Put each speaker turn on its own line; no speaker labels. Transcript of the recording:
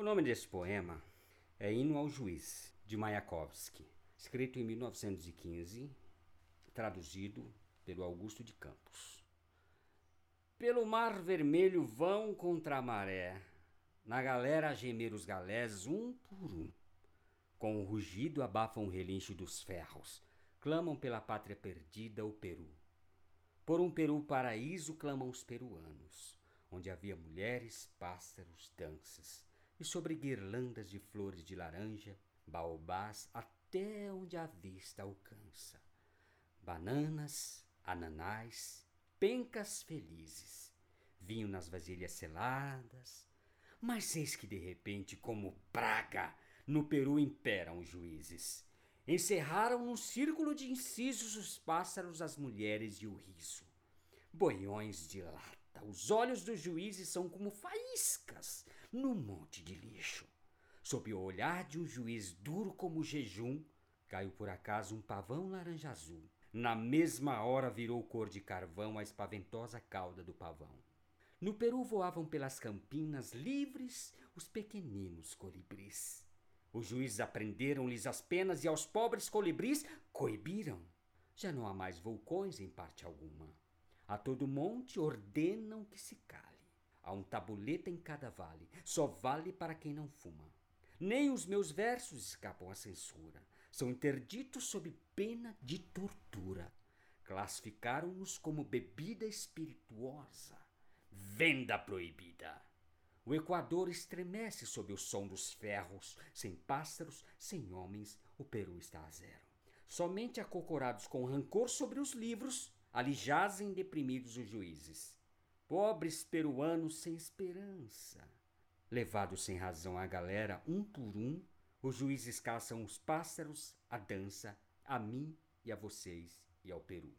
O nome desse poema é Hino ao Juiz, de Mayakovsky, escrito em 1915, traduzido pelo Augusto de Campos. Pelo mar vermelho vão contra a maré, na galera a gemer os galés um por um. Com o rugido abafam o relincho dos ferros, clamam pela pátria perdida o Peru. Por um Peru paraíso clamam os peruanos, onde havia mulheres, pássaros, danças e sobre guirlandas de flores de laranja, baobás até onde a vista alcança. Bananas, ananás, pencas felizes, vinho nas vasilhas seladas. Mas eis que de repente, como praga, no Peru imperam os juízes. Encerraram num círculo de incisos os pássaros, as mulheres e o riso. Boiões de lata os olhos dos juízes são como faíscas no monte de lixo. Sob o olhar de um juiz duro como jejum, caiu por acaso um pavão laranja azul. Na mesma hora virou cor de carvão a espaventosa cauda do pavão. No Peru voavam pelas campinas livres os pequeninos colibris. Os juízes aprenderam-lhes as penas e aos pobres colibris coibiram. Já não há mais vulcões em parte alguma. A todo monte ordenam que se cale. Há um tabuleta em cada vale, só vale para quem não fuma. Nem os meus versos escapam à censura, são interditos sob pena de tortura. Classificaram-nos como bebida espirituosa, venda proibida. O Equador estremece sob o som dos ferros, sem pássaros, sem homens, o Peru está a zero. Somente acocorados com rancor sobre os livros, Ali jazem deprimidos os juízes, pobres peruanos sem esperança. Levados sem razão à galera, um por um, os juízes caçam os pássaros, a dança, a mim e a vocês e ao Peru.